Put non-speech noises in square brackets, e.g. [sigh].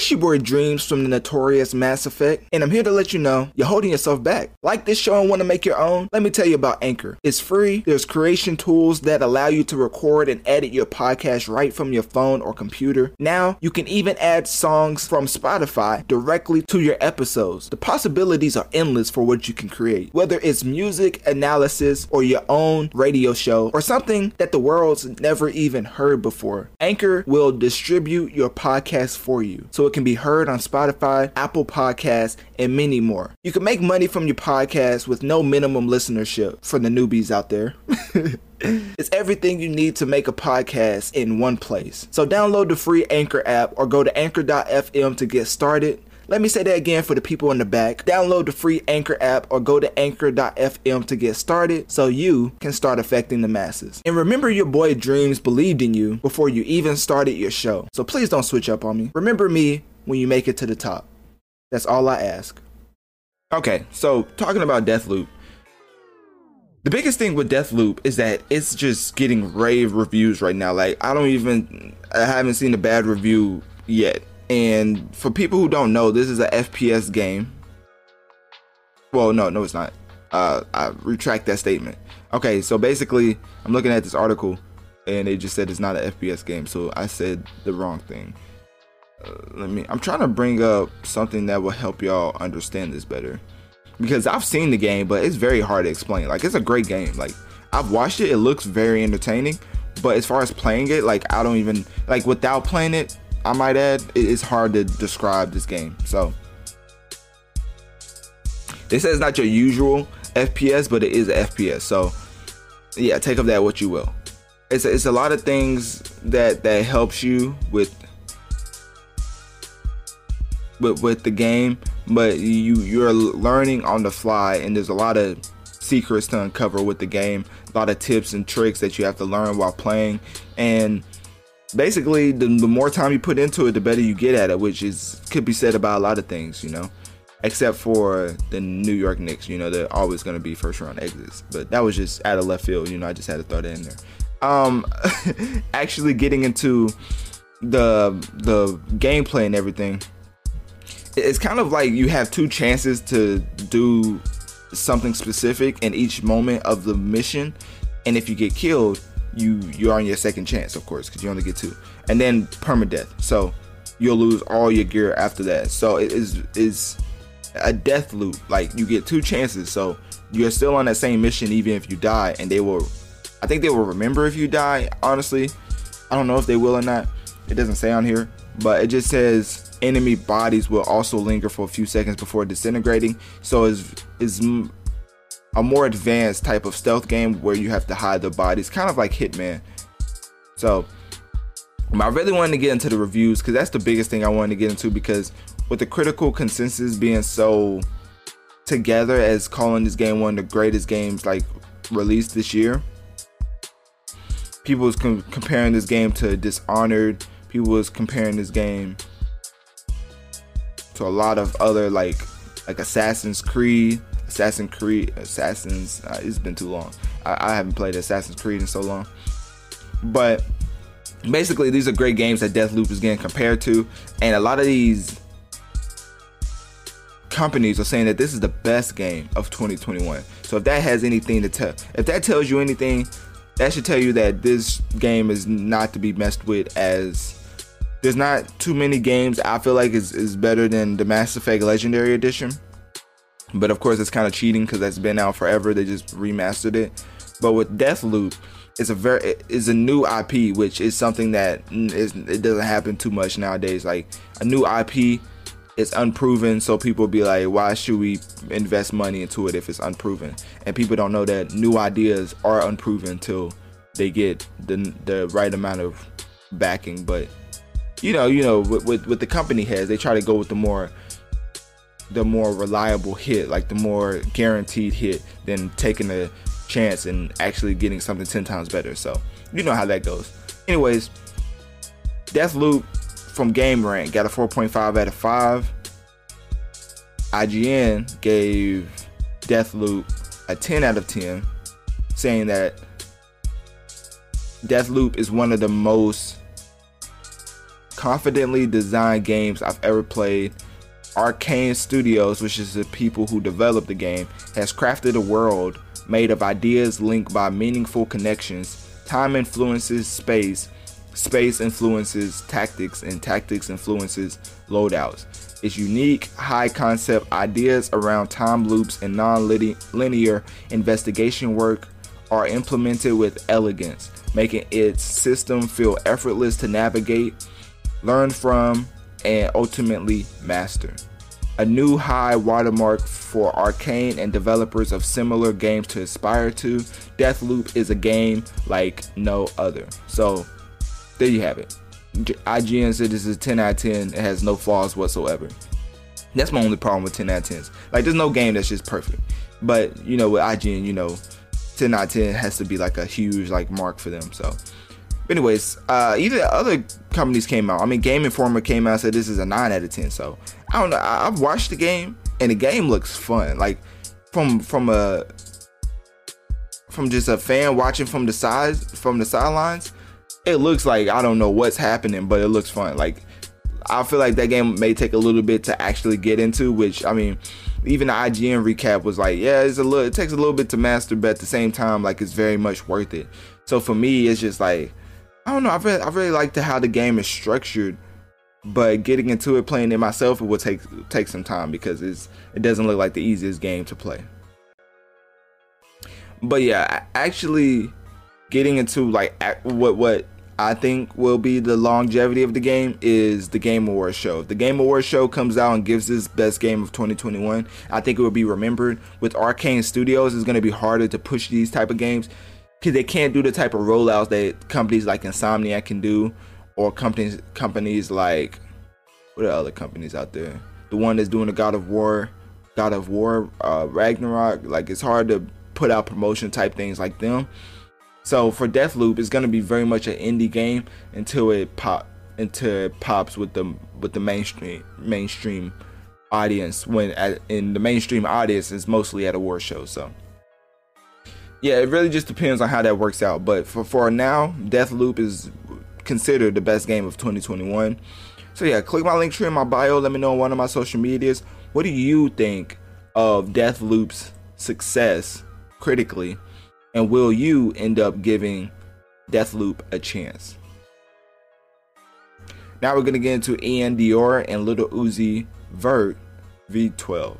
It's your boy Dreamz from the notorious Mass Effect, and I'm here to let you know you're holding yourself back. Like this show and want to make your own? Let me tell you about Anchor. It's free, there's creation tools that allow you to record and edit your podcast right from your phone or computer. Now, you can even add songs from Spotify directly to your episodes. The possibilities are endless for what you can create, whether it's music, analysis, or your own radio show, or something that the world's never even heard before. Anchor will distribute your podcast for you. So it can be heard on Spotify, Apple Podcasts, and many more. You can make money from your podcast with no minimum listenership for the newbies out there. [laughs] it's everything you need to make a podcast in one place. So download the free Anchor app or go to anchor.fm to get started. Let me say that again for the people in the back. Download the free Anchor app or go to anchor.fm to get started so you can start affecting the masses. And remember, your boy Dreamz believed in you before you even started your show. So please don't switch up on me. Remember me when you make it to the top. That's all I ask. Okay, so talking about Deathloop. The biggest thing with Deathloop is that it's just getting rave reviews right now. Like I don't even I haven't seen a bad review yet. And for people who don't know, this is a FPS game. Well, no, no, it's not. Uh, I retract that statement. Okay, so basically, I'm looking at this article, and they just said it's not an FPS game. So I said the wrong thing. Uh, let me. I'm trying to bring up something that will help y'all understand this better, because I've seen the game, but it's very hard to explain. Like it's a great game. Like I've watched it. It looks very entertaining. But as far as playing it, like I don't even like without playing it, I might add, it's hard to describe this game. So they say it's not your usual FPS, but it is a FPS. So yeah, take of that what you will. It's a, it's a lot of things that that helps you with with with the game, but you you're learning on the fly, and there's a lot of secrets to uncover with the game. A lot of tips and tricks that you have to learn while playing, and basically the, the more time you put into it the better you get at it which is could be said about a lot of things you know? Except for the New York Knicks you know they're always going to be first round exits. But that was just out of left field you know I just had to throw that in there. Um [laughs] actually getting into the the gameplay and everything it's kind of like you have two chances to do something specific in each moment of the mission. And if you get killed you you're on your second chance, of course, because you only get two, and then permadeath. So you'll lose all your gear after that. So it is is a death loop. Like you get two chances, so you're still on that same mission even if you die, and they will. I think they will remember if you die. Honestly, I don't know if they will or not. It doesn't say on here, but it just says enemy bodies will also linger for a few seconds before disintegrating. So is is a more advanced type of stealth game where you have to hide the bodies, kind of like Hitman. So, I really wanted to get into the reviews because that's the biggest thing I wanted to get into because with the critical consensus being so together as calling this game one of the greatest games like released this year, people was com- comparing this game to Dishonored. People was comparing this game to a lot of other like like Assassin's Creed Assassin's Creed, Assassins. Uh, it's been too long. I, I haven't played Assassin's Creed in so long. But basically, these are great games that Deathloop is getting compared to, and a lot of these companies are saying that this is the best game of 2021. So if that has anything to tell, if that tells you anything, that should tell you that this game is not to be messed with. As there's not too many games I feel like is, is better than the Mass Effect Legendary Edition. But of course, it's kind of cheating because that's been out forever. They just remastered it. But with Deathloop, it's a very it's a new IP, which is something that mm, is it doesn't happen too much nowadays. Like a new IP, it's unproven, so people be like, why should we invest money into it if it's unproven? And people don't know that new ideas are unproven until they get the the right amount of backing. But you know, you know, with, with, with the company has, they try to go with the more the more reliable hit, like the more guaranteed hit than taking a chance and actually getting something 10 times better. So, you know how that goes. Anyways, Deathloop from Game GameRank got a 4.5 out of 5. IGN gave Deathloop a 10 out of 10, saying that Deathloop is one of the most confidently designed games I've ever played. Arkane Studios, which is the people who developed the game, has crafted a world made of ideas linked by meaningful connections. Time influences space, space influences tactics, and tactics influences loadouts. Its unique, high concept ideas around time loops and non linear investigation work are implemented with elegance, making its system feel effortless to navigate, learn from, and ultimately master. A new high watermark for Arkane and developers of similar games to aspire to. Deathloop is a game like no other. So, there you have it. IGN said this is 10 out of 10. It has no flaws whatsoever. That's my only problem with 10 out of 10s. Like, there's no game that's just perfect. But, you know, with IGN, you know, 10 out of 10 has to be like a huge, like, mark for them. So, anyways, uh, either other companies came out. I mean, Game Informer came out said this is a 9 out of 10. So, I don't know. I, I've watched the game, and the game looks fun. Like, from, from a, from just a fan watching from the sides, from the sidelines, it looks like I don't know what's happening, but it looks fun. Like I feel like that game may take a little bit to actually get into, which I mean, even the IGN recap was like, yeah, it's a little it takes a little bit to master, but at the same time, like it's very much worth it. So for me, it's just like I don't know, I really I really like the how the game is structured. But getting into it, playing it myself, it will take take some time because it's it doesn't look like the easiest game to play. But yeah, actually getting into like what what I think will be the longevity of the game is the Game Awards show. If the Game Awards show comes out and gives this best game of 2021, I think it will be remembered. With Arkane Studios, it's going to be harder to push these type of games because they can't do the type of rollouts that companies like Insomniac can do, or companies companies like what are other companies out there? The one that's doing the God of War, God of War, uh, Ragnarok. Like it's hard to put out promotion type things like them. So for Deathloop, it's gonna be very much an indie game until it pop until it pops with the with the mainstream mainstream audience. When at, in the mainstream audience is mostly at award shows. So yeah, it really just depends on how that works out. But for for now, Deathloop is considered the best game of 2021. So yeah, click my Linktree in my bio. Let me know on one of my social medias. What do you think of Deathloop's success critically? And will you end up giving Deathloop a chance? Now we're to get into Iann Dior and Lil Uzi Vert V12.